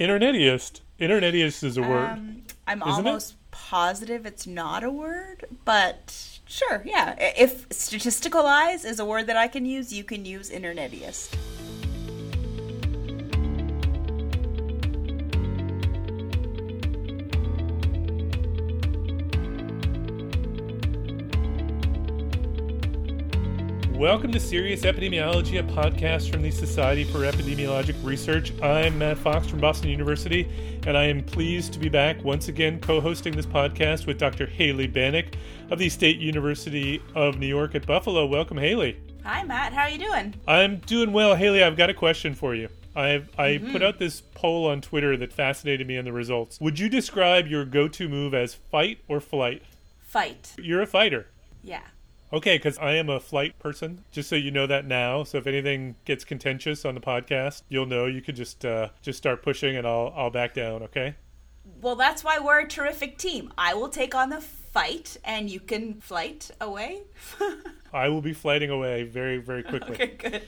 Internetiest. Internetiest is a word. Um, I'm Isn't it? almost positive it's not a word, but sure, yeah. If statisticalize is a word that I can use, you can use internetiest. Welcome to Serious Epidemiology, a podcast from the Society for Epidemiologic Research. I'm Matt Fox from Boston University, and I am pleased to be back once again co hosting this podcast with Dr. Hailey Banack of the State University of New York at Buffalo. Welcome, Hailey. Hi, Matt. How are you doing? I'm doing well. Hailey, I've got a question for you. I've, I mm-hmm. put out this poll on Twitter that fascinated me in the results. Would you describe your go to move as fight or flight? Fight. You're a fighter. Yeah. Okay, because I am a flight person. Just so you know that now. So if anything gets contentious on the podcast, you'll know. You could just uh, just start pushing, and I'll I'll back down. Okay. Well, that's why we're a terrific team. I will take on the fight, and you can flight away. I will be flighting away very very quickly. okay, good.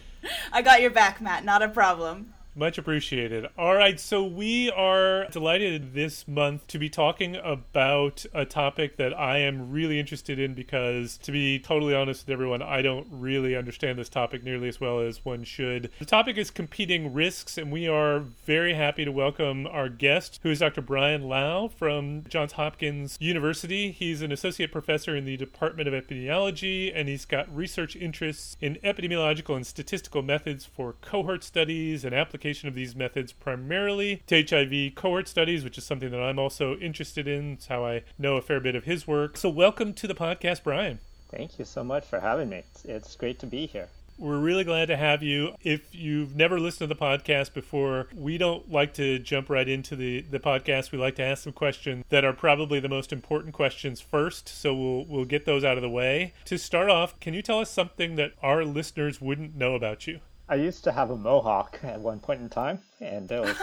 I got your back, Matt. Not a problem. Much appreciated. All right, so we are delighted this month to be talking about a topic that I am really interested in because, to be totally honest with everyone, I don't really understand this topic nearly as well as one should. The topic is competing risks, and we are very happy to welcome our guest, who is Dr. Brian Lau from Johns Hopkins University. He's an associate professor in the Department of Epidemiology, and he's got research interests in epidemiological and statistical methods for cohort studies and application of these methods primarily to HIV cohort studies, which is something that I'm also interested in. It's how I know a fair bit of his work. So, welcome to the podcast, Brian. Thank you so much for having me. It's, it's great to be here. We're really glad to have you. If you've never listened to the podcast before, we don't like to jump right into the, the podcast. We like to ask some questions that are probably the most important questions first. So we'll we'll get those out of the way. To start off, can you tell us something that our listeners wouldn't know about you? I used to have a mohawk at one point in time, and it was,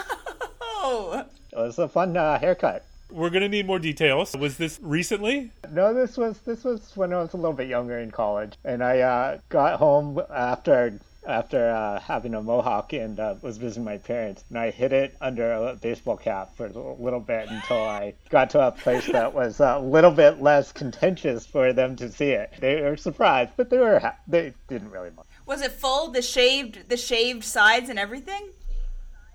Oh, it was a fun uh, haircut. We're going to need more details. Was this recently? No, this was this was when I was a little bit younger in college, and I uh, got home after after uh, having a mohawk and uh, was visiting my parents, and I hid it under a baseball cap for a little bit until I got to a place that was a little bit less contentious for them to see it. They were surprised, but they were ha- they didn't really mind. Was it full? The shaved, the shaved sides and everything.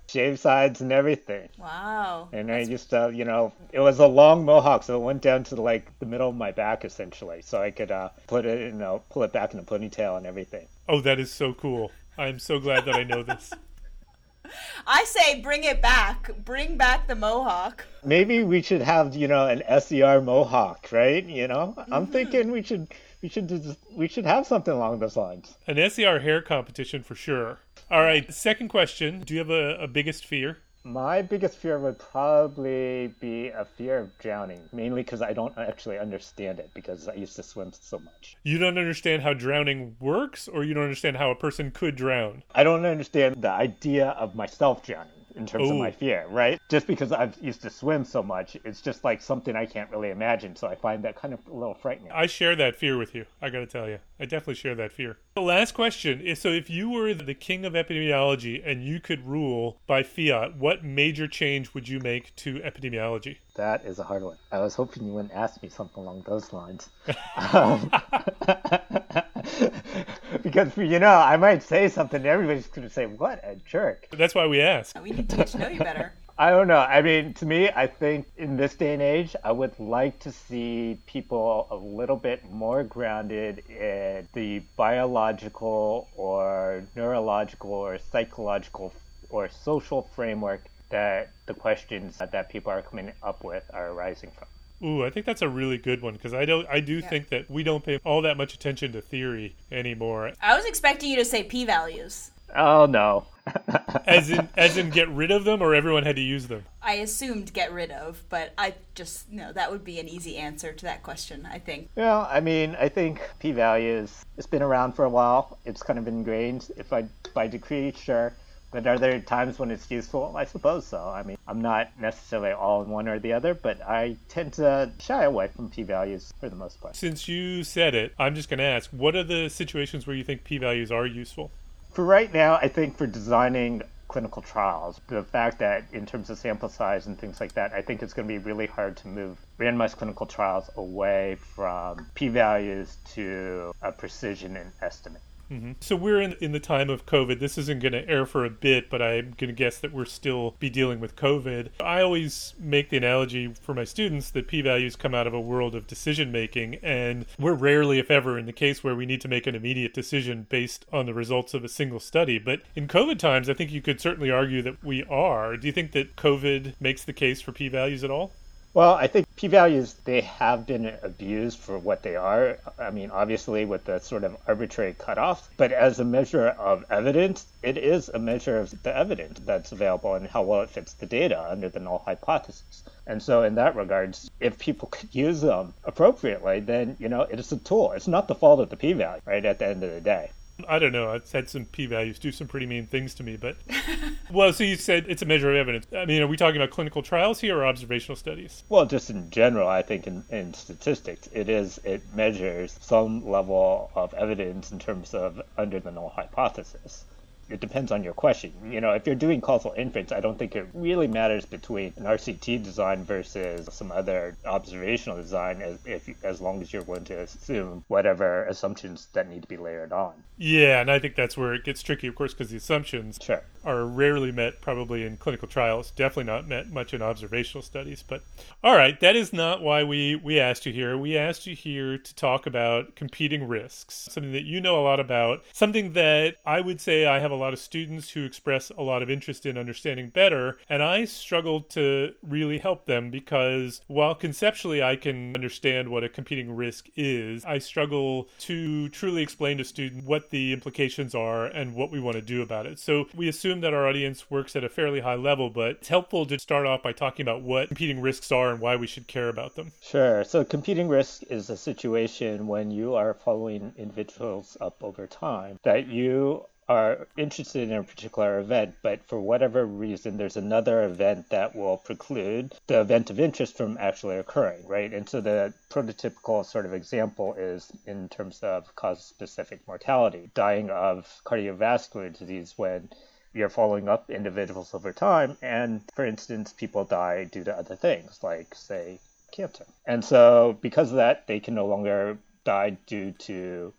Shave sides and everything. Wow. And I used to, you know, it was a long mohawk, so it went down to like the middle of my back essentially, so I could uh, put it, you know, pull it back in a ponytail and everything. Oh, that is so cool. I'm so glad that I know this. I say bring it back. Bring back the mohawk. Maybe we should have, you know, an SER mohawk, right? You know, I'm thinking we should, we should, just, we should have something along those lines. An SER hair competition for sure. All right, second question. Do you have a, a biggest fear? My biggest fear would probably be a fear of drowning, mainly because I don't actually understand it because I used to swim so much. You don't understand how drowning works, or you don't understand how a person could drown? I don't understand the idea of myself drowning in terms of my fear, right? Just because I've used to swim so much, it's just like something I can't really imagine. So I find that kind of a little frightening. I share that fear with you. I got to tell you, I definitely share that fear. The last question is: so, if you were the king of epidemiology and you could rule by fiat, what major change would you make to epidemiology? That is a hard one. I was hoping you wouldn't ask me something along those lines. um, because, you know, I might say something and everybody's going to say, what a jerk. That's why we ask. We need to get to know you better. I don't know. I mean, to me, I think in this day and age, I would like to see people a little bit more grounded in the biological or neurological or psychological or social framework that the questions that people are coming up with are arising from. Ooh, I think that's a really good one because I don't. I do think that we don't pay all that much attention to theory anymore. I was expecting you to say p values. Oh, no. As in, as in, get rid of them, or everyone had to use them. I assumed get rid of, but I just no, that would be an easy answer to that question. I think. Well, I mean, I think p-values, it's been around for a while. It's kind of ingrained. If I by decree, sure. But are there times when it's useful? I suppose so. I mean, I'm not necessarily all in one or the other, but I tend to shy away from p-values for the most part. Since you said it, I'm just going to ask: What are the situations where you think p-values are useful? For right now, I think for designing clinical trials. The fact that, in terms of sample size and things like that, I think it's going to be really hard to move randomized clinical trials away from p values to a precision in estimate. Mm-hmm. So we're in in the time of COVID. This isn't going to air for a bit, but I'm going to guess that we're still be dealing with COVID. I always make the analogy for my students that p-values come out of a world of decision making, and we're rarely, if ever, in the case where we need to make an immediate decision based on the results of a single study. But in COVID times, I think you could certainly argue that we are. Do you think that COVID makes the case for p-values at all? Well, I think p-values they have been abused for what they are. I mean, obviously with the sort of arbitrary cutoff, but as a measure of evidence, it is a measure of the evidence that's available and how well it fits the data under the null hypothesis. And so, in that regards, if people could use them appropriately, then you know it is a tool. It's not the fault of the p-value, right? At the end of the day. I don't know. I've had some p values do some pretty mean things to me, but well, so you said it's a measure of evidence. I mean, are we talking about clinical trials here or observational studies? Well, just in general, I think in, in statistics, it is it measures some level of evidence in terms of under the null hypothesis it depends on your question. You know, if you're doing causal inference, I don't think it really matters between an RCT design versus some other observational design, as if as long as you're willing to assume whatever assumptions that need to be layered on. Yeah, and I think that's where it gets tricky, of course, because the assumptions sure. are rarely met, probably in clinical trials. Definitely not met much in observational studies. But all right, that is not why we we asked you here. We asked you here to talk about competing risks, something that you know a lot about, something that I would say I have a lot of students who express a lot of interest in understanding better, and I struggle to really help them because while conceptually I can understand what a competing risk is, I struggle to truly explain to students what the implications are and what we want to do about it. So we assume that our audience works at a fairly high level, but it's helpful to start off by talking about what competing risks are and why we should care about them. Sure. So competing risk is a situation when you are following individuals up over time that you are interested in a particular event, but for whatever reason, there's another event that will preclude the event of interest from actually occurring, right? And so the prototypical sort of example is in terms of cause specific mortality, dying of cardiovascular disease when you're following up individuals over time. And for instance, people die due to other things, like, say, cancer. And so because of that, they can no longer die due to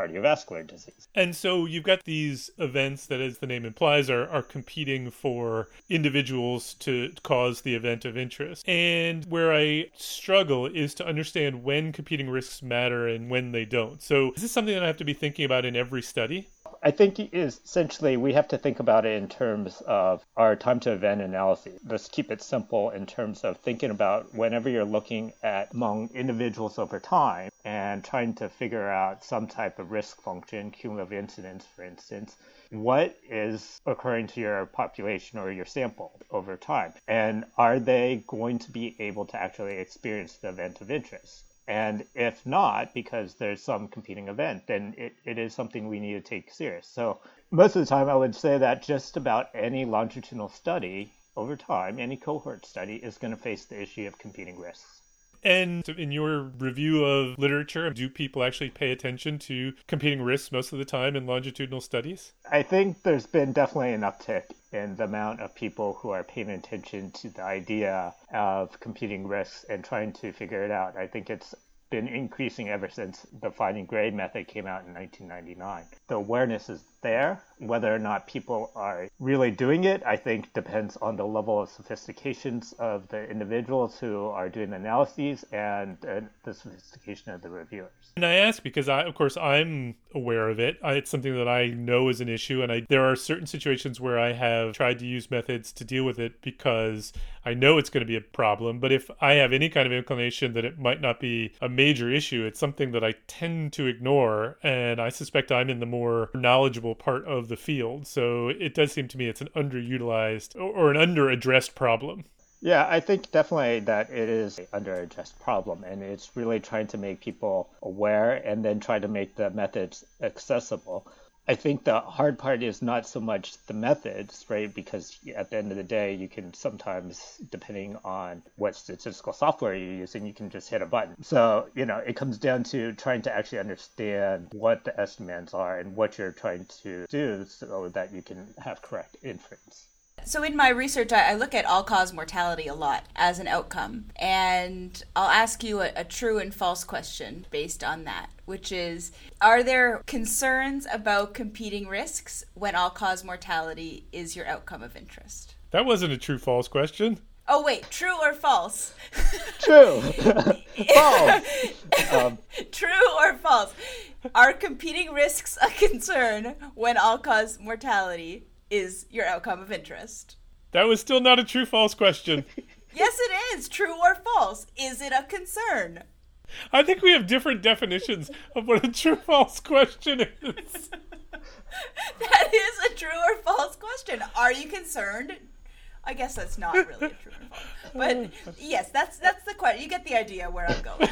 cardiovascular disease. And so you've got these events that, as the name implies, are, are competing for individuals to cause the event of interest. And where I struggle is to understand when competing risks matter and when they don't. So is this something that I have to be thinking about in every study? I think is essentially we have to think about it in terms of our time to event analysis. Let's keep it simple in terms of thinking about whenever you're looking at among individuals over time and trying to figure out some type of risk function, cumulative incidence, for instance, what is occurring to your population or your sample over time? And are they going to be able to actually experience the event of interest? And if not, because there's some competing event, then it, it is something we need to take serious. So most of the time, I would say that just about any longitudinal study over time, any cohort study is going to face the issue of competing risks. And in your review of literature, do people actually pay attention to competing risks most of the time in longitudinal studies? I think there's been definitely an uptick in the amount of people who are paying attention to the idea of competing risks and trying to figure it out. I think it's been increasing ever since the Fine and Gray method came out in 1999. The awareness is there. Whether or not people are really doing it, I think depends on the level of sophistications of the individuals who are doing the analyses and the sophistication of the reviewers. And I ask because I, of course, I'm aware of it. I, it's something that I know is an issue, and I there are certain situations where I have tried to use methods to deal with it because I know it's going to be a problem. But if I have any kind of inclination that it might not be a major issue, it's something that I tend to ignore, and I suspect I'm in the more knowledgeable part of the field. So it does seem to me it's an underutilized or an underaddressed problem. Yeah, I think definitely that it is an underaddressed problem, and it's really trying to make people aware and then try to make the methods accessible. I think the hard part is not so much the methods, right? Because at the end of the day, you can sometimes, depending on what statistical software you're using, you can just hit a button. So, you know, it comes down to trying to actually understand what the estimates are and what you're trying to do so that you can have correct inference. So in my research, I look at all-cause mortality a lot as an outcome, and I'll ask you a, a, true and false question based on that, which is: Are there concerns about competing risks when all-cause mortality is your outcome of interest? That wasn't a true-false question. Oh wait, true or false? True. false. Um. True or false? Are competing risks a concern when all-cause mortality is your outcome of interest? That was still not a true false question. yes, it is. True or false? Is it a concern? I think we have different definitions of what a true false question is. that is a true or false question. Are you concerned? I guess that's not really a true or false. But yes, that's that's the question. You get the idea where I'm going.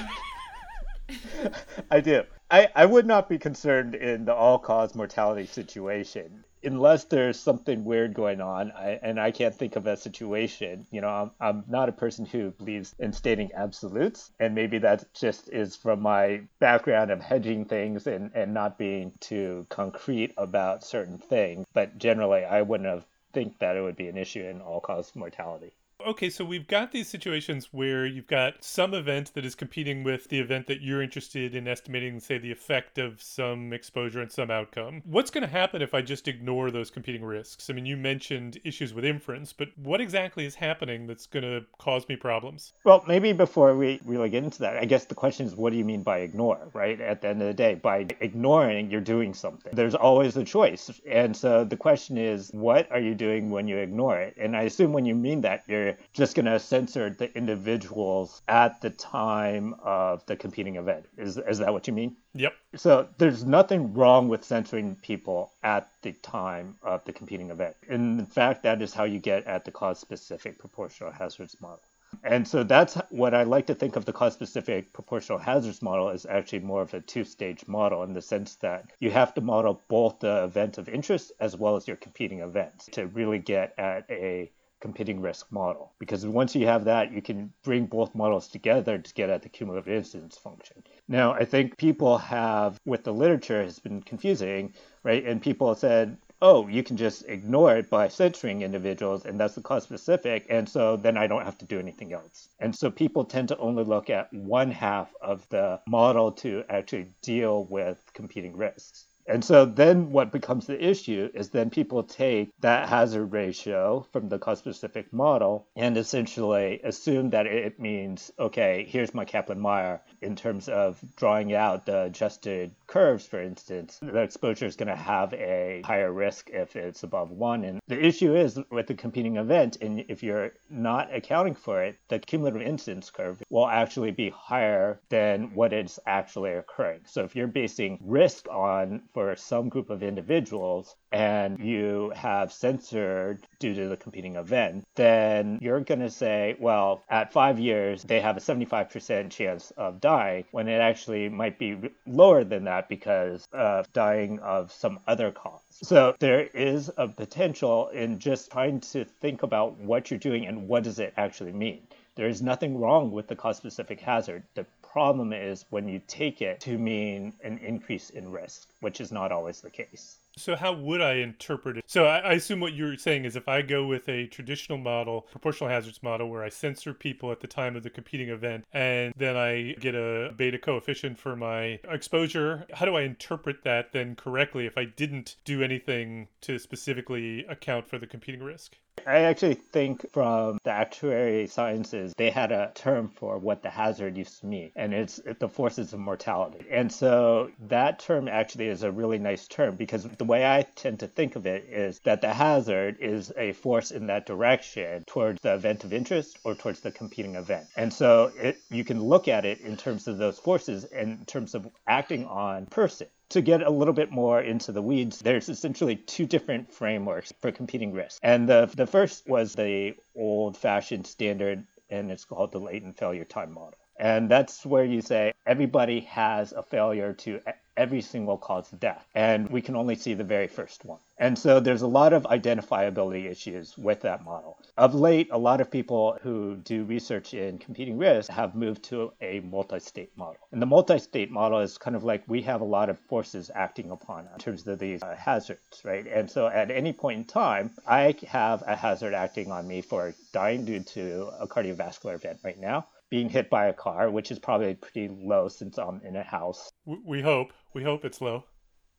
I do. I, I would not be concerned in the all cause mortality situation unless there's something weird going on, I, and I can't think of a situation, you know, I'm, I'm not a person who believes in stating absolutes, and maybe that just is from my background of hedging things and, and not being too concrete about certain things. But generally, I wouldn't have think that it would be an issue in all cause mortality. Okay, so we've got these situations where you've got some event that is competing with the event that you're interested in estimating, say, the effect of some exposure and some outcome. What's going to happen if I just ignore those competing risks? I mean, you mentioned issues with inference, but what exactly is happening that's going to cause me problems? Well, maybe before we really get into that, I guess the question is what do you mean by ignore, right? At the end of the day, by ignoring, you're doing something. There's always a choice. And so the question is, what are you doing when you ignore it? And I assume when you mean that, you're just going to censor the individuals at the time of the competing event. Is, is that what you mean? Yep. So there's nothing wrong with censoring people at the time of the competing event. In fact, that is how you get at the cause specific proportional hazards model. And so that's what I like to think of the cause specific proportional hazards model is actually more of a two stage model in the sense that you have to model both the event of interest as well as your competing events to really get at a competing risk model. Because once you have that, you can bring both models together to get at the cumulative incidence function. Now, I think people have, with the literature, has been confusing, right? And people said, oh, you can just ignore it by censoring individuals, and that's the cause specific, and so then I don't have to do anything else. And so people tend to only look at one half of the model to actually deal with competing risks. And so then what becomes the issue is then people take that hazard ratio from the cause specific model and essentially assume that it means, okay, here's my Kaplan Meier in terms of drawing out the adjusted curves, for instance. The exposure is going to have a higher risk if it's above one. And the issue is with the competing event, and if you're not accounting for it, the cumulative incidence curve will actually be higher than what is actually occurring. So if you're basing risk on for some group of individuals and you have censored due to the competing event, then you're going to say, well, at five years, they have a 75% chance of dying, when it actually might be lower than that because of dying of some other cause. So there is a potential in just trying to think about what you're doing and what does it actually mean. There is nothing wrong with the cause specific hazard. The problem is when you take it to mean an increase in risk, which is not always the case. So, how would I interpret it? So, I, I, assume what you're saying is if I go with a traditional model, proportional hazards model, where I censor people at the time of the competing event, and then I get a beta coefficient for my exposure, how do I interpret that then correctly if I didn't do anything to specifically account for the competing risk? I actually think from the actuary sciences, they had a term for what the hazard used to mean, and it's the forces of mortality. And so that term actually is a really nice term because the way I tend to think of it is that the hazard is a force in that direction towards the event of interest or towards the competing event. And so it, you can look at it in terms of those forces in terms of acting on person to get a little bit more into the weeds, there's essentially two different frameworks for competing risks. And the, the first was the old fashioned standard, and it's called the latent failure time model. And that's where you say everybody has a failure to every single cause of death. And we can only see the very first one. And so there's a lot of identifiability issues with that model. Of late, a lot of people who do research in competing risks have moved to a multi state model. And the multi state model is kind of like we have a lot of forces acting upon in terms of these uh, hazards, right? And so at any point in time, I have a hazard acting on me for dying due to a cardiovascular event right now being hit by a car, which is probably pretty low since I'm in a house. We hope. We hope it's low.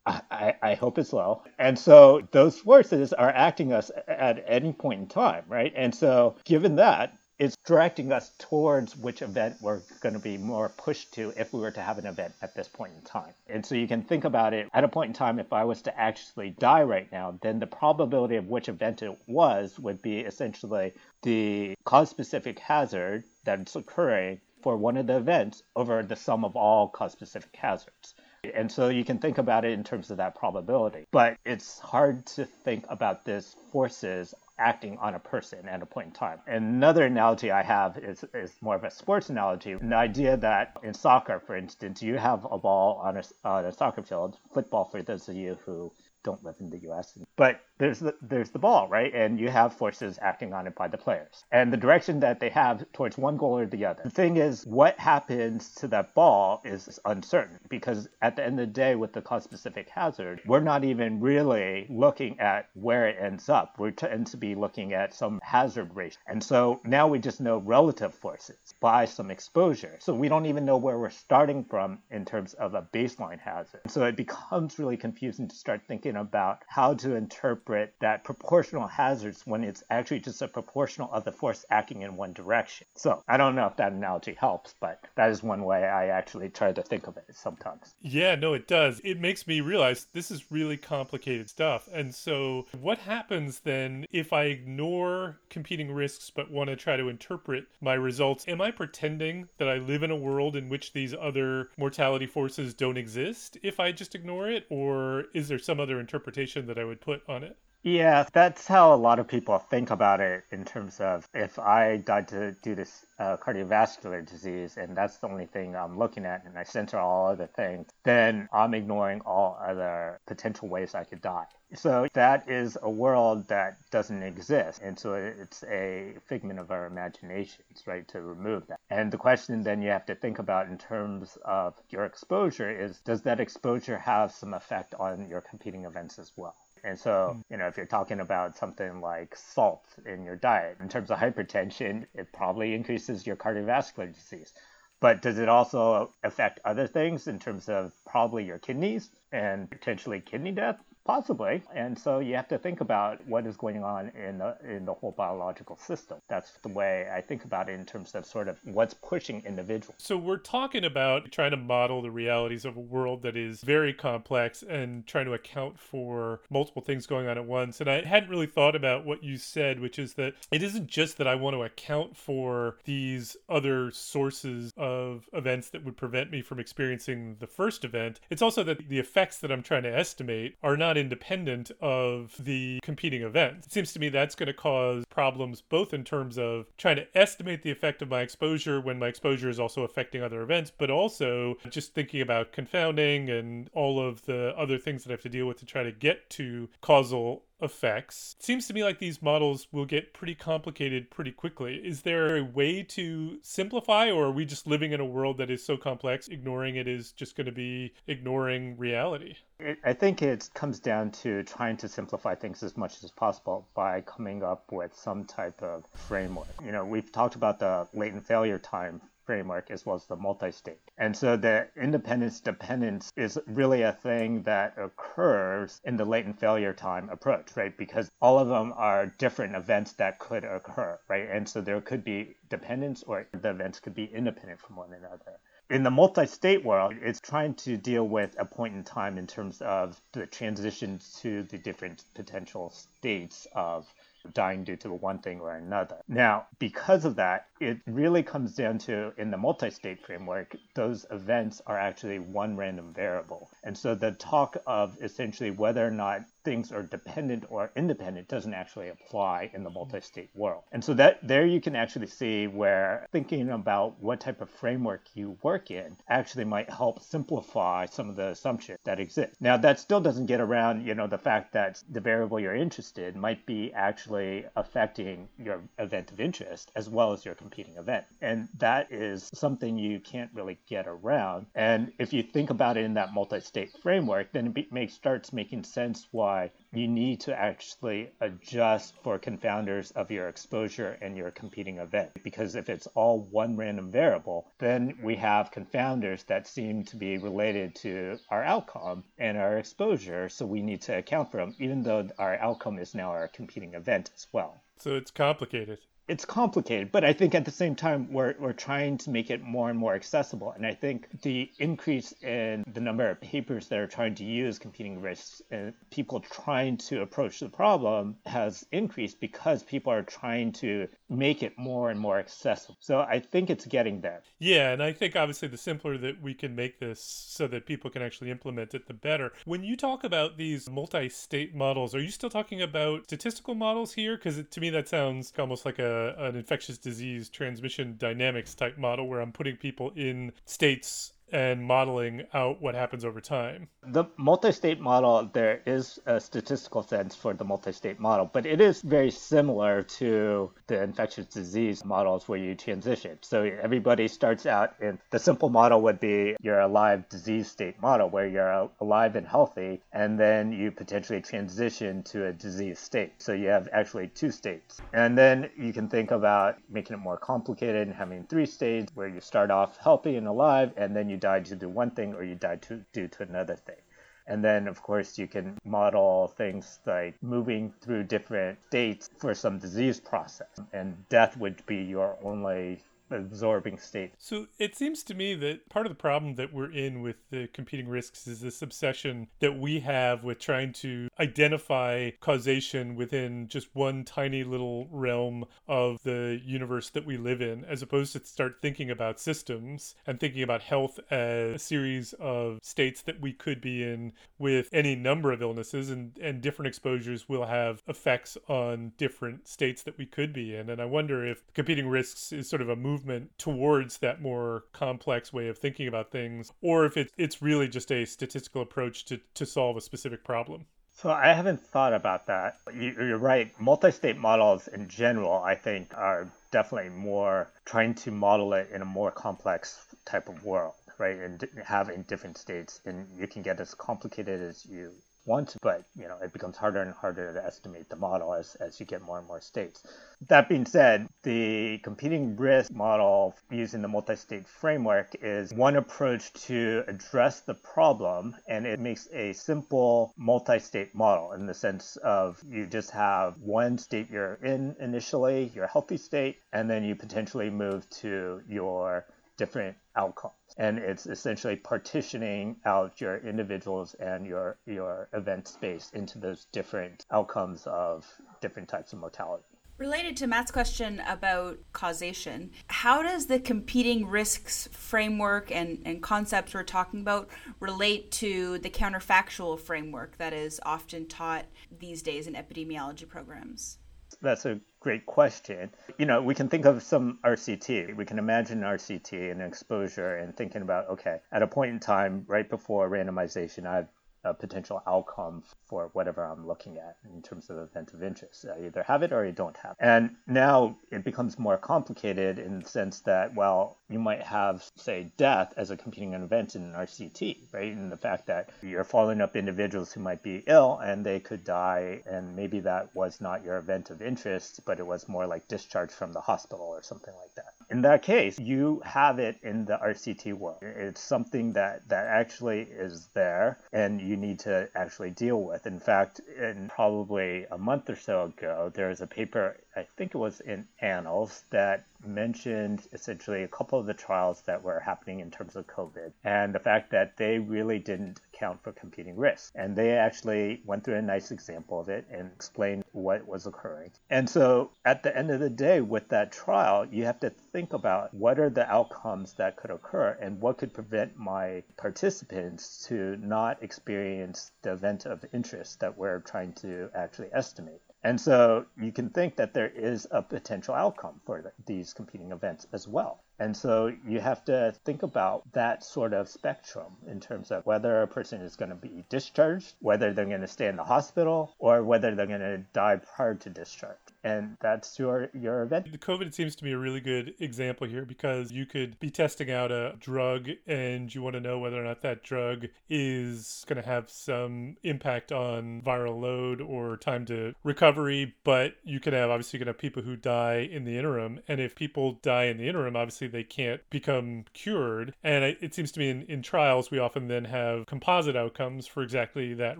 I, I, hope it's low. And so those forces are acting us at any point in time, right? And so given that, it's directing us towards which event we're going to be more pushed to if we were to have an event at this point in time. And so you can think about it at a point in time, if I was to actually die right now, then the probability of which event it was would be essentially the cause specific hazard that's occurring for one of the events over the sum of all cause specific hazards. And so you can think about it in terms of that probability. But it's hard to think about this forces acting on a person at a point in time. Another analogy I have is, is more of a sports analogy. An idea that in soccer, for instance, you have a ball on a, on a soccer field, football for those of you who don't live in the US. But there's the, there's the ball, right? And you have forces acting on it by the players. And the direction that they have towards one goal or the other. The thing is, what happens to that ball is uncertain because at the end of the day, with the cause specific hazard, we're not even really looking at where it ends up. We tend to be looking at some hazard ratio. And so now we just know relative forces by some exposure. So we don't even know where we're starting from in terms of a baseline hazard. So it becomes really confusing to start thinking about how to interpret that proportional hazards when it's actually just a proportional of the force acting in one direction. So I don't know if that analogy helps, but that is one way I actually try to think of it sometimes. Yeah, no, it does. It makes me realize this is really complicated stuff. And so what happens then if I ignore competing risks but want to try to interpret my results? Am I pretending that I live in a world in which these other mortality forces don't exist if I just ignore it? Or is there some other interpretation that I would put on it? Yeah, that's how a lot of people think about it in terms of if I died to, do this uh, cardiovascular disease and that's the only thing I'm looking at and I censor all other things, then I'm ignoring all other potential ways I could die. So that is a world that doesn't exist. And so it's a figment of our imaginations, right, to remove that. And the question then you have to think about in terms of your exposure is does that exposure have some effect on your competing events as well? And so, hmm. you know, if you're talking about something like salt in your diet, in terms of hypertension, it probably increases your cardiovascular disease. But does it also affect other things in terms of probably your kidneys and potentially kidney death? Possibly. And so you have to think about what is going on in the, in the whole biological system. That's the way I think about it in terms of sort of what's pushing individuals. So we're talking about trying to model the realities of a world that is very complex and trying to account for multiple things going on at once. And I hadn't really thought about what you said, which is that it isn't just that I want to account for these other sources of events that would prevent me from experiencing the first event. It's also that the effects that I'm trying to estimate are not independent of the competing events. It seems to me that's going to cause problems both in terms of trying to estimate the effect of my exposure when my exposure is also affecting other events, but also just thinking about confounding and all of the other things that I have to deal with to try to get to causal effects. It seems to me like these models will get pretty complicated pretty quickly. Is there a way to simplify, or are we just living in a world that is so complex, ignoring it is just going to be ignoring reality? I think it comes down to trying to simplify things as much as possible by coming up with some type of framework. You know, we've talked about the latent failure time framework as well as the multi-state. And so the independence dependence is really a thing that occurs in the latent failure time approach, right? Because all of them are different events that could occur, right? And so there could be dependence or the events could be independent from one another in the multi-state world, it's trying to deal with a point in time in terms of the transition to the different potential states of dying due to one thing or another. Now, because of that, it really comes down to in the multi state framework, those events are actually one random variable. And so the talk of essentially whether or not things are dependent or independent doesn't actually apply in the multi-state world. And so that there you can actually see where thinking about what type of framework you work in actually might help simplify some of the assumptions that exist. Now that still doesn't get around, you know, the fact that the variable you're interested in might be actually affecting your event of interest as well as your competing event. And that is something you can't really get around. And if you think about it in that multi-state framework, then it makes starts making sense why you need to actually adjust for confounders of your exposure and your competing event. Because if it's all one random variable, then we have confounders that seem to be related to our outcome and our exposure. So we need to account for them, even though our outcome is now our competing event as well. So it's complicated it's complicated, but I think at the same time we're we're trying to make it more and more accessible. And I think the increase in the number of papers that are trying to use competing risks and people trying to approach the problem has increased because people are trying to make it more and more accessible. So I think it's getting there. Yeah, and I think obviously the simpler that we can make this so that people can actually implement it, the better. When you talk about these multi-state models, are you still talking about statistical models here? Because to me that sounds almost like a an infectious disease transmission dynamics type model where I'm putting people in states and modeling out what happens over time. The multi state model, there is a statistical sense for the multi state model, but it is very similar to the infectious disease models where you transition. So everybody starts out in the simple model would be your alive disease state model where you're alive and healthy, and then you potentially transition to a disease state. So you have actually two states. And then you can think about making it more complicated and having three states where you start off healthy and alive, and then you die to do one thing or you die to due to another thing. And then, of course, you can model things like moving through different states for some disease process. And death would be your only absorbing state. So it seems to me that part of the problem that we're in with the competing risks is this obsession that we have with trying to identify causation within just one tiny little realm of the universe that we live in, as opposed to start thinking about systems and thinking about health as a series of states that we could be in with any number of illnesses and, and different exposures will have effects on different states that we could be in. And I wonder if competing risks is sort of a move movement towards that more complex way of thinking about things, or if it, it's really just a statistical approach to, to solve a specific problem. So I haven't thought about that. You're right. Multi-state models in general, I think, are definitely more trying to model it in a more complex type of world, right? And having different states, and you can get as complicated as you want, but you know it becomes harder and harder to estimate the model as, as you get more and more states. That being said, the competing risk model using the multi-state framework is one approach to address the problem, and it makes a simple multi-state model in the sense of you just have one state you're in initially, your healthy state, and then you potentially move to your different outcomes. And it's essentially partitioning out your individuals and your, your event space into those different outcomes of different types of mortality. Related to Matt's question about causation, how does the competing risks framework and, and concepts we're talking about relate to the counterfactual framework that is often taught these days in epidemiology programs? That's a great question. You know, we can think of some RCT. We can imagine RCT and exposure and thinking about, okay, at a point in time, right before randomization, I've a potential outcome for whatever I'm looking at in terms of event of interest. I either have it or I don't have it. And now it becomes more complicated in the sense that, well, you might have, say, death as a competing event in an RCT, right? And the fact that you're following up individuals who might be ill and they could die, and maybe that was not your event of interest, but it was more like discharge from the hospital or something like that. In that case, you have it in the RCT world. It's something that, that actually is there and you need to actually deal with. In fact, in probably a month or so ago, there was a paper, I think it was in Annals, that mentioned essentially a couple of the trials that were happening in terms of COVID and the fact that they really didn't account for competing risks. And they actually went through a nice example of it and explained what was occurring. And so at the end of the day, with that trial, you have to think about what are the outcomes that could occur and what could prevent my participants to not experience the event of interest that we're trying to actually estimate. And so you can think that there is a potential outcome for these competing events as well. And so you have to think about that sort of spectrum in terms of whether a person is going to be discharged, whether they're going to stay in the hospital, or whether they're going to die prior to discharge. And that's your your event. The COVID seems to be a really good example here because you could be testing out a drug and you want to know whether or not that drug is going to have some impact on viral load or time to recovery, but you could have obviously you could have people who die in the interim and if people die in the interim obviously they can't become cured. And it seems to me in, in trials, we often then have composite outcomes for exactly that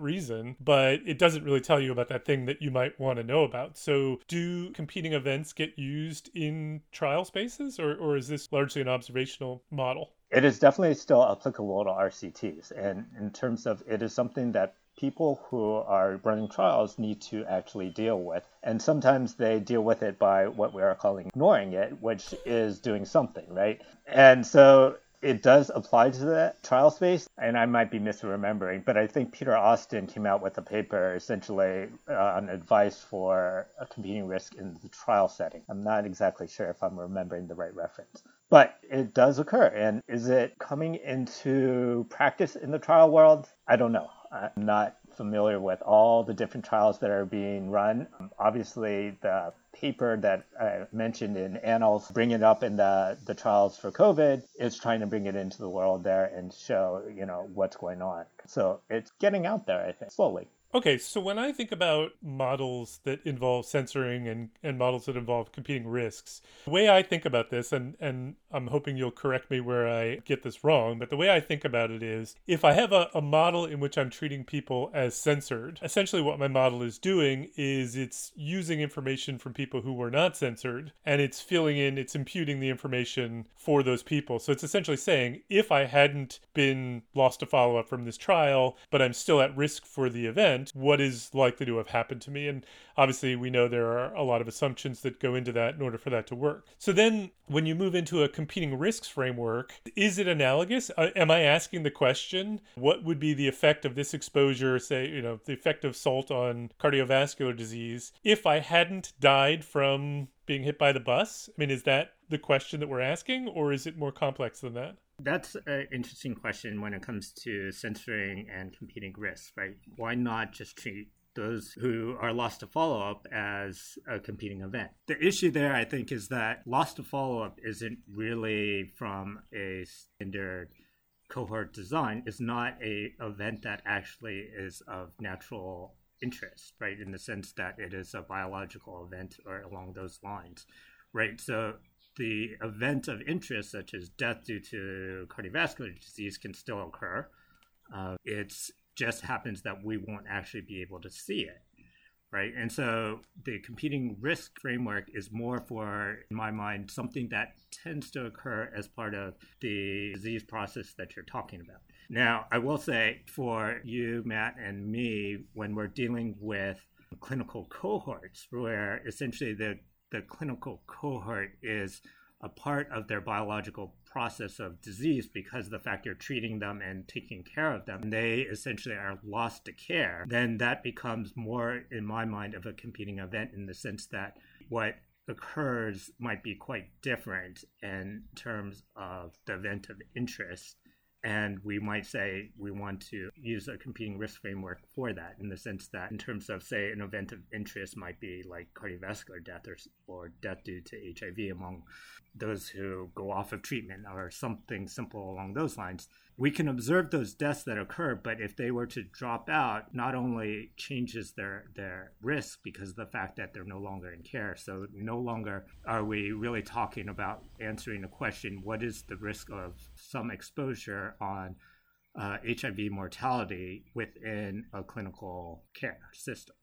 reason, but it doesn't really tell you about that thing that you might want to know about. So, do competing events get used in trial spaces, or, or is this largely an observational model? It is definitely still applicable to RCTs. And in terms of it is something that people who are running trials need to actually deal with. And sometimes they deal with it by what we are calling ignoring it, which is doing something, right? And so it does apply to the trial space, and I might be misremembering, but I think Peter Austin came out with a paper essentially uh, on advice for a competing risk in the trial setting. I'm not exactly sure if I'm remembering the right reference. But it does occur. And is it coming into practice in the trial world? I don't know. I'm not familiar with all the different trials that are being run. Obviously, the paper that I mentioned in Annals, bring it up in the, the trials for COVID, is trying to bring it into the world there and show, you know, what's going on. So it's getting out there, I think, slowly. Okay, so when I think about models that involve censoring and, and models that involve competing risks, the way I think about this, and, and I'm hoping you'll correct me where I get this wrong, but the way I think about it is if I have a, a model in which I'm treating people as censored, essentially what my model is doing is it's using information from people who were not censored and it's filling in, it's imputing the information for those people. So it's essentially saying if I hadn't been lost to follow up from this trial, but I'm still at risk for the event, event, what is likely to have happened to me? And obviously, we know there are a lot of assumptions that go into that in order for that to work. So then, when you move into a competing risks framework, is it analogous? Uh, am I asking the question, what would be the effect of this exposure, say, you know, the effect of salt on cardiovascular disease, if I hadn't died from being hit by the bus? I mean, is that the question that we're asking, or is it more complex than that? That's an interesting question when it comes to censoring and competing risks, right? Why not just treat those who are lost to follow up as a competing event. The issue there, I think, is that lost to follow up isn't really from a standard cohort design. It's not a event that actually is of natural interest, right? In the sense that it is a biological event or along those lines, right? So the event of interest, such as death due to cardiovascular disease, can still occur. Uh, it just happens that we won't actually be able to see it, right? And so the competing risk framework is more for, in my mind, something that tends to occur as part of the disease process that you're talking about. Now, I will say for you, Matt, and me, when we're dealing with clinical cohorts, where essentially the the clinical cohort is a part of their biological process of disease because of the fact you're treating them and taking care of them, they essentially are lost to care, then that becomes more, in my mind, of a competing event in the sense that what occurs might be quite different in terms of the event of interest and we might say we want to use a competing risk framework for that in the sense that, in terms of, say, an event of interest might be like cardiovascular death or, or death due to HIV among those who go off of treatment or something simple along those lines we can observe those deaths that occur, but if they were to drop out, not only changes their their risk because of the fact that they're no longer in care. So no longer are we really talking about answering the question: what is the risk of some exposure on uh, HIV mortality within a clinical care system?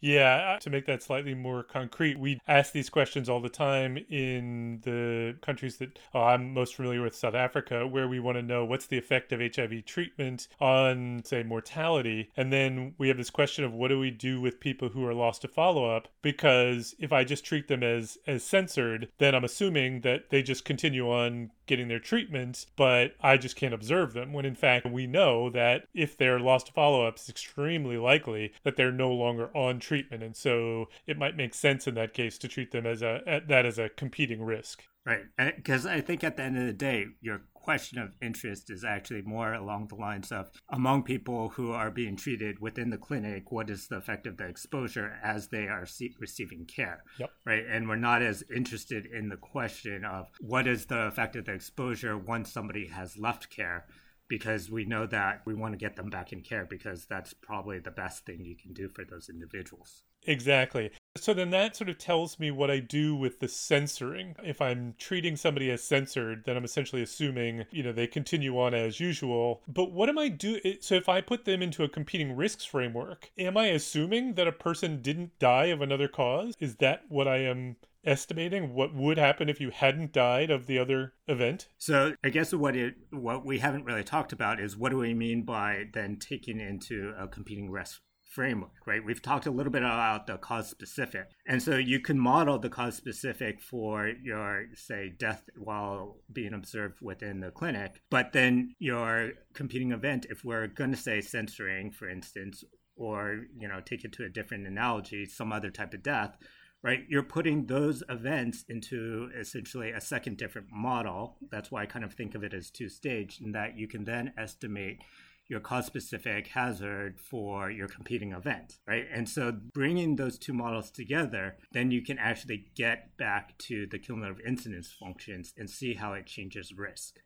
Yeah, uh, to make that slightly more concrete, we ask these questions all the time in the countries that oh, I'm most familiar with, South Africa, where we want to know what's the effect of HIV treatment on, say, mortality. And then we have this question of what do we do with people who are lost to follow up? Because if I just treat them as, as censored, then I'm assuming that they just continue on getting their treatment, but I just can't observe them. When in fact, we know that if they're lost to follow up, it's extremely likely that they're no longer on treatment. And so it might make sense in that case to treat them as a, that as a competing risk. Right. Because I think at the end of the day, your question of interest is actually more along the lines of among people who are being treated within the clinic, what is the effect of the exposure as they are receiving care? Yep. Right. And we're not as interested in the question of what is the effect of the exposure once somebody has left care because we know that we want to get them back in care because that's probably the best thing you can do for those individuals. Exactly. So then that sort of tells me what I do with the censoring. If I'm treating somebody as censored, then I'm essentially assuming, you know, they continue on as usual. But what am I do so if I put them into a competing risks framework, am I assuming that a person didn't die of another cause? Is that what I am estimating what would happen if you hadn't died of the other event? So I guess what it what we haven't really talked about is what do we mean by then taking into a competing risk framework, right? We've talked a little bit about the cause specific. And so you can model the cause specific for your, say, death while being observed within the clinic. But then your competing event, if we're going to say censoring, for instance, or, you know, take it to a different analogy, some other type of death, right? You're putting those events into essentially a second different model. That's why I kind of think of it as two stage, in that you can then estimate your cause specific hazard for your competing event, right? And so bringing those two models together, then you can actually get back to the cumulative incidence functions and see how it changes risk.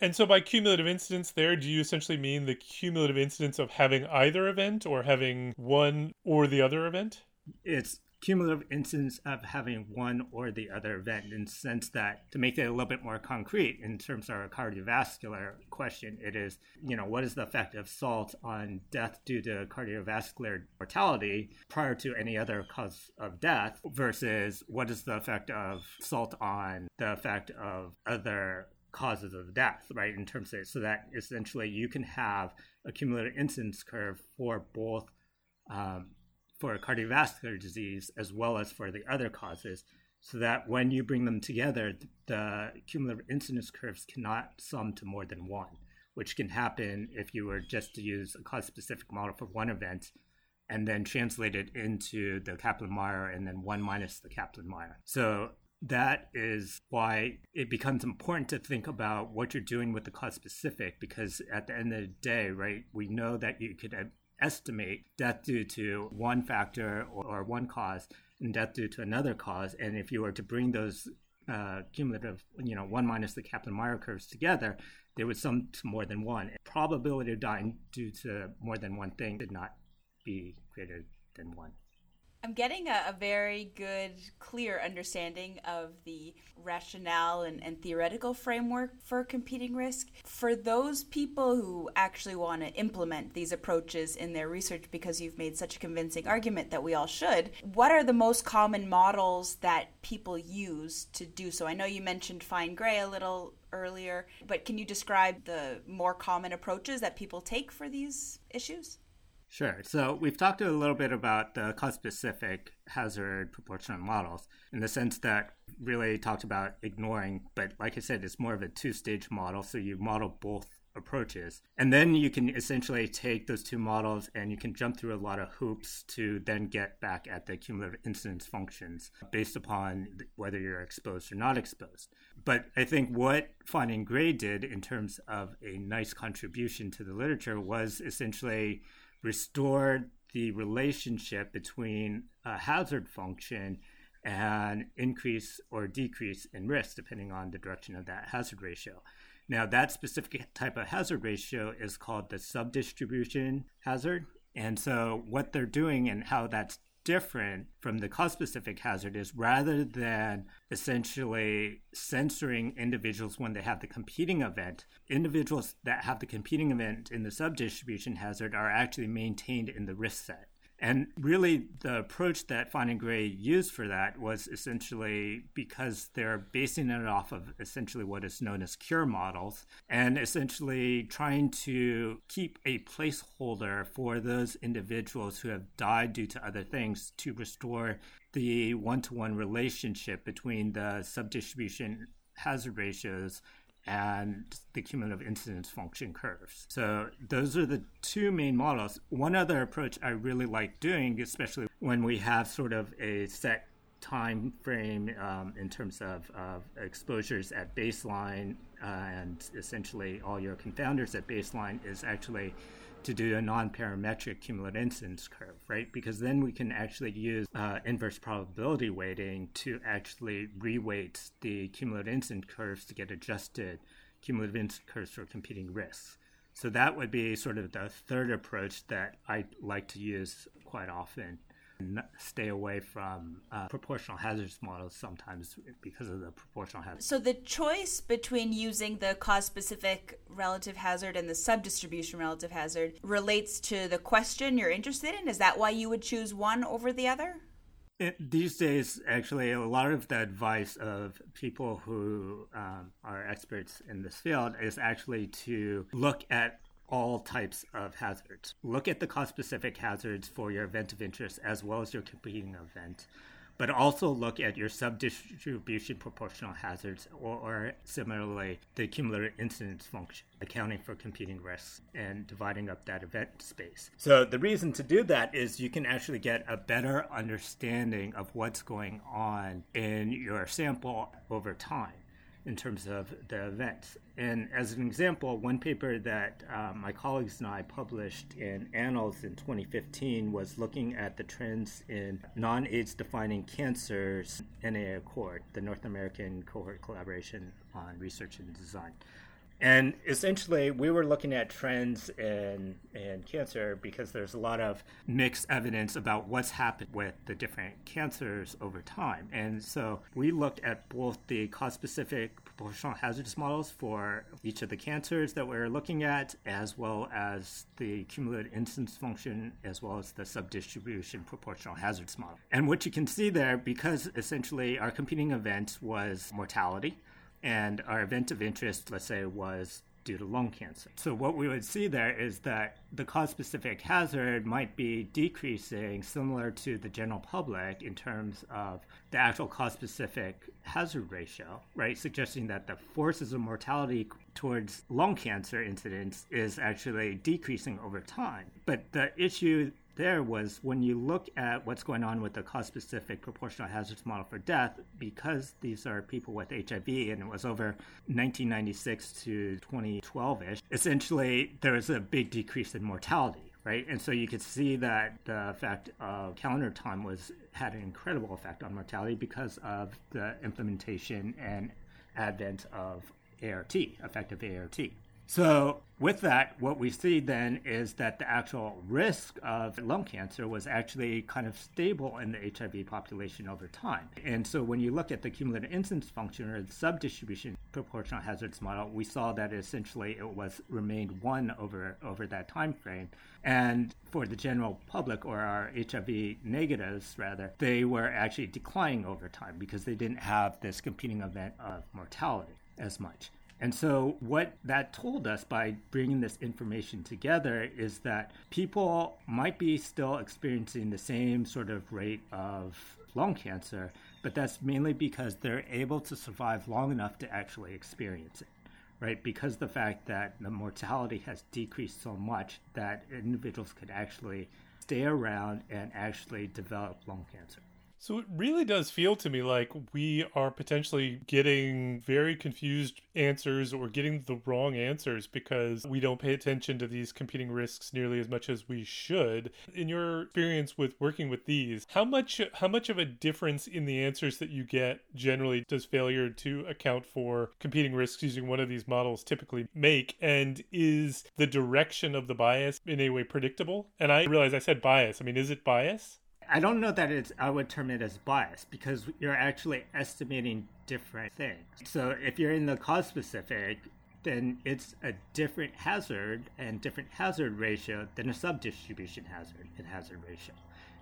And so by cumulative incidence there, do you essentially mean the cumulative incidence of having either event or having one or the other event? It's cumulative incidence of having one or the other event in the sense that to make it a little bit more concrete in terms of our cardiovascular question it is you know what is the effect of salt on death due to cardiovascular mortality prior to any other cause of death versus what is the effect of salt on the effect of other causes of death, right? In terms of so that essentially you can have a cumulative incidence curve for both um, for cardiovascular disease as well as for the other causes, so that when you bring them together, the cumulative incidence curves cannot sum to more than one, which can happen if you were just to use a cause specific model for one event and then translate it into the Kaplan Meier and then one minus the Kaplan Meier. So that is why it becomes important to think about what you're doing with the cause specific because at the end of the day, right, we know that you could estimate death due to one factor or, or one cause and death due to another cause. And if you were to bring those uh, cumulative, you know, one minus the Kaplan-Meier curves together, there would sum to more than one. Probability of dying due to more than one thing did not be greater than one. I'm getting a, a, very good, clear understanding of the rationale and, and, theoretical framework for competing risk. For those people who actually want to implement these approaches in their research, because you've made such a convincing argument that we all should, what are the most common models that people use to do so? I know you mentioned Fine Gray a little earlier, but can you describe the more common approaches that people take for these issues? Sure. So we've talked a little bit about the cause specific hazard proportional models in the sense that really talked about ignoring, but like I said, it's more of a two stage model. So you model both approaches. And then you can essentially take those two models and you can jump through a lot of hoops to then get back at the cumulative incidence functions based upon whether you're exposed or not exposed. But I think what Fine and Gray did in terms of a nice contribution to the literature was essentially restored the relationship between a hazard function and increase or decrease in risk depending on the direction of that hazard ratio. Now, that specific type of hazard ratio is called the subdistribution hazard. And so, what they're doing and how that's different from the cause specific hazard is rather than essentially censoring individuals when they have the competing event, individuals that have the competing event in the subdistribution hazard are actually maintained in the risk set. And really, the approach that Fine and Gray used for that was essentially because they're basing it off of essentially what is known as cure models and essentially trying to keep a placeholder for those individuals who have died due to other things to restore the one to one relationship between the subdistribution hazard ratios and the cumulative incidence function curves. So those are the two main models. One other approach I really like doing, especially when we have sort of a set time frame um, in terms of, of exposures at baseline uh, and essentially all your confounders at baseline is actually to do a non-parametric cumulative incidence curve, right? Because then we can actually use uh, inverse probability weighting to actually reweight the cumulative incidence curves to get adjusted cumulative incidence curves for competing risks. So that would be sort of the third approach that I like to use quite often stay away from uh, proportional hazards models sometimes because of the proportional hazard. So the choice between using the cause specific relative hazard and the subdistribution relative hazard relates to the question you're interested in. Is that why you would choose one over the other? It, these days, actually, a lot of the advice of people who um, are experts in this field is actually to look at all types of hazards. Look at the cause specific hazards for your event of interest as well as your competing event, but also look at your subdistribution proportional hazards or, or similarly the cumulative incidence function, accounting for competing risks and dividing up that event space. So the reason to do that is you can actually get a better understanding of what's going on in your sample over time in terms of the events. And as an example, one paper that uh, my colleagues and I published in Annals in 2015 was looking at the trends in non AIDS defining cancers NA Accord, the North American Cohort Collaboration on Research and Design. And essentially, we were looking at trends in, in cancer because there's a lot of mixed evidence about what's happened with the different cancers over time. And so we looked at both the cause specific proportional hazards models for each of the cancers that we're looking at, as well as the cumulative incidence function, as well as the subdistribution proportional hazards model. And what you can see there, because essentially our competing event was mortality and our event of interest, let's say, was due to lung cancer. So, what we would see there is that the cause specific hazard might be decreasing similar to the general public in terms of the actual cause specific hazard ratio, right? Suggesting that the forces of mortality towards lung cancer incidence is actually decreasing over time. But the issue there was when you look at what's going on with the cause specific proportional hazards model for death, because these are people with HIV and it was over 1996 to 2012 ish, essentially there was a big decrease in mortality. Right, and so you could see that the effect of calendar time was had an incredible effect on mortality because of the implementation and advent of ART, effective ART. So, with that, what we see then is that the actual risk of lung cancer was actually kind of stable in the HIV population over time. And so, when you look at the cumulative incidence function or the subdistribution proportional hazards model, we saw that essentially it was remained one over over that time frame. And for the general public or our HIV negatives, rather, they were actually declining over time because they didn't have this competing event of mortality as much. And so, what that told us by bringing this information together is that people might be still experiencing the same sort of rate of lung cancer, but that's mainly because they're able to survive long enough to actually experience it, right? Because the fact that the mortality has decreased so much that individuals could actually stay around and actually develop lung cancer. So it really does feel to me like we are potentially getting very confused answers or getting the wrong answers because we don't pay attention to these competing risks nearly as much as we should. In your experience with working with these, how much how much of a difference in the answers that you get generally does failure to account for competing risks using one of these models typically make and is the direction of the bias in any way predictable? And I realize I said bias. I mean, is it bias? I don't know that it's I would term it as bias because you're actually estimating different things. So if you're in the cause specific, then it's a different hazard and different hazard ratio than a subdistribution hazard and hazard ratio.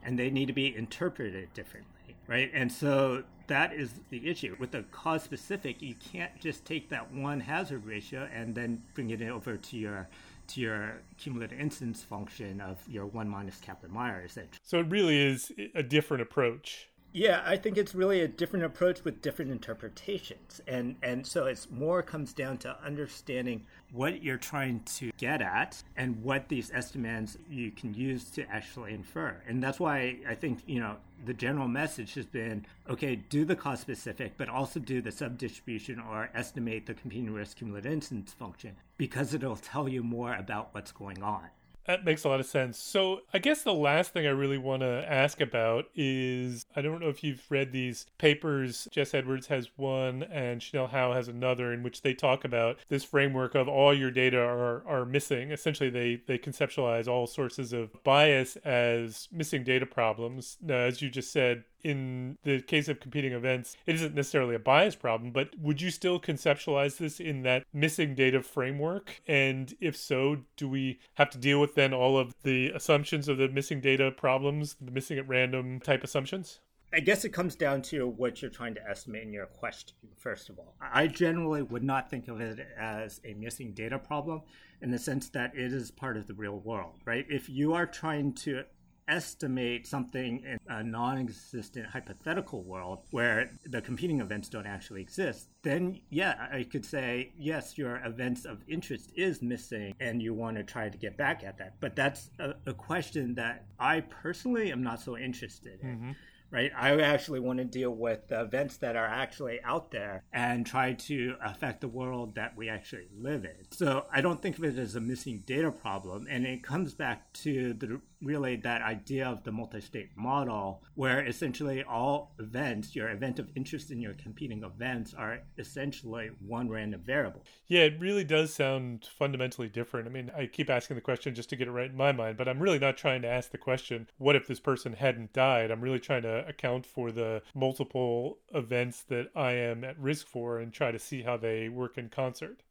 and they need to be interpreted differently, right? And so that is the issue. With the cause specific, you can't just take that one hazard ratio and then bring it over to your to your cumulative incidence function of your one minus Kaplan-Meier. Essentially. So it really is a different approach. Yeah, I think it's really a different approach with different interpretations. And and so it's more comes down to understanding what you're trying to get at and what these estimates you can use to actually infer. And that's why I think, you know, the general message has been okay, do the cause specific, but also do the subdistribution or estimate the competing risk cumulative incidence function because it'll tell you more about what's going on. That makes a lot of sense. So, I guess the last thing I really want to ask about is I don't know if you've read these papers. Jess Edwards has one, and Chanelle Howe has another, in which they talk about this framework of all your data are, are missing. Essentially, they, they conceptualize all sources of bias as missing data problems. Now, as you just said, in the case of competing events, it isn't necessarily a bias problem, but would you still conceptualize this in that missing data framework? And if so, do we have to deal with then all of the assumptions of the missing data problems, the missing at random type assumptions? I guess it comes down to what you're trying to estimate in your question, first of all. I generally would not think of it as a missing data problem in the sense that it is part of the real world, right? If you are trying to estimate something in a non existent hypothetical world where the competing events don't actually exist, then yeah, I could say, yes, your events of interest is missing and you want to try to get back at that. But that's a, a question that I personally am not so interested in. Mm-hmm right? I actually want to deal with the events that are actually out there and try to affect the world that we actually live in. So I don't think of it as a missing data problem. And it comes back to the really that idea of the multi-state model where essentially all events your event of interest in your competing events are essentially one random variable. Yeah it really does sound fundamentally different. I mean i keep asking the question just to get it right in my mind but i'm really not trying to ask the question what if this person hadn't died? I'm really trying to account for the multiple events that i am at risk for and try to see how they work in concert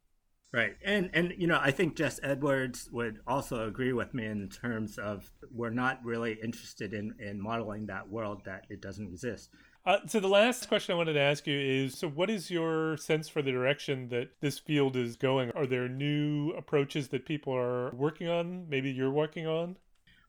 Right. And and you know, I think Jess Edwards would also agree with me in terms of we're not really interested in, in modeling that world that it doesn't exist. Uh, so the last question I wanted to ask you is so what is your sense for the direction that this field is going? Are there new approaches that people are working on, maybe you're working on?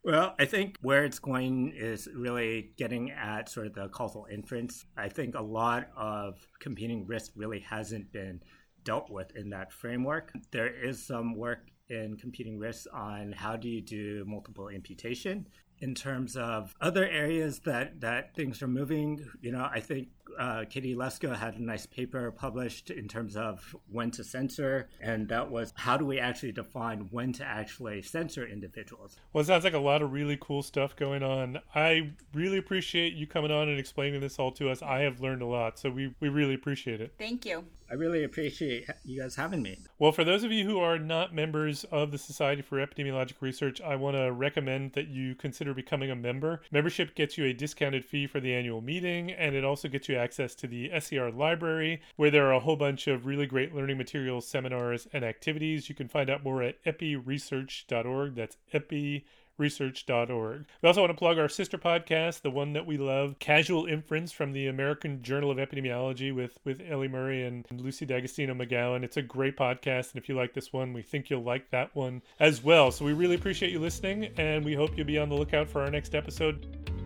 Well, I think where it's going is really getting at sort of the causal inference. I think a lot of competing risk really hasn't been dealt with in that framework. There is some work in competing risks on how do you do multiple imputation in terms of other areas that that things are moving you know i think uh, Katie Lesko had a nice paper published in terms of when to censor, and that was how do we actually define when to actually censor individuals. Well, it sounds like a lot of really cool stuff going on. I really appreciate you coming on and explaining this all to us. I have learned a lot, so we, we really appreciate it. Thank you. I really appreciate you guys having me. Well, for those of you who are not members of the Society for Epidemiologic Research, I want to recommend that you consider becoming a member. Membership gets you a discounted fee for the annual meeting, and it also gets you access to the SER library, where there are a whole bunch of really great learning materials, seminars, and activities. You can find out more at epiresearch.org. That's epi research.org. We also want to plug our sister podcast, the one that we love, Casual Inference from the American Journal of Epidemiology with, with Ellie Murray and Lucy D'Agostino McGowan. It's a great podcast, and if you like this one, we think you'll like that one as well. So we really appreciate you listening, and we hope you'll be on the lookout for our next episode.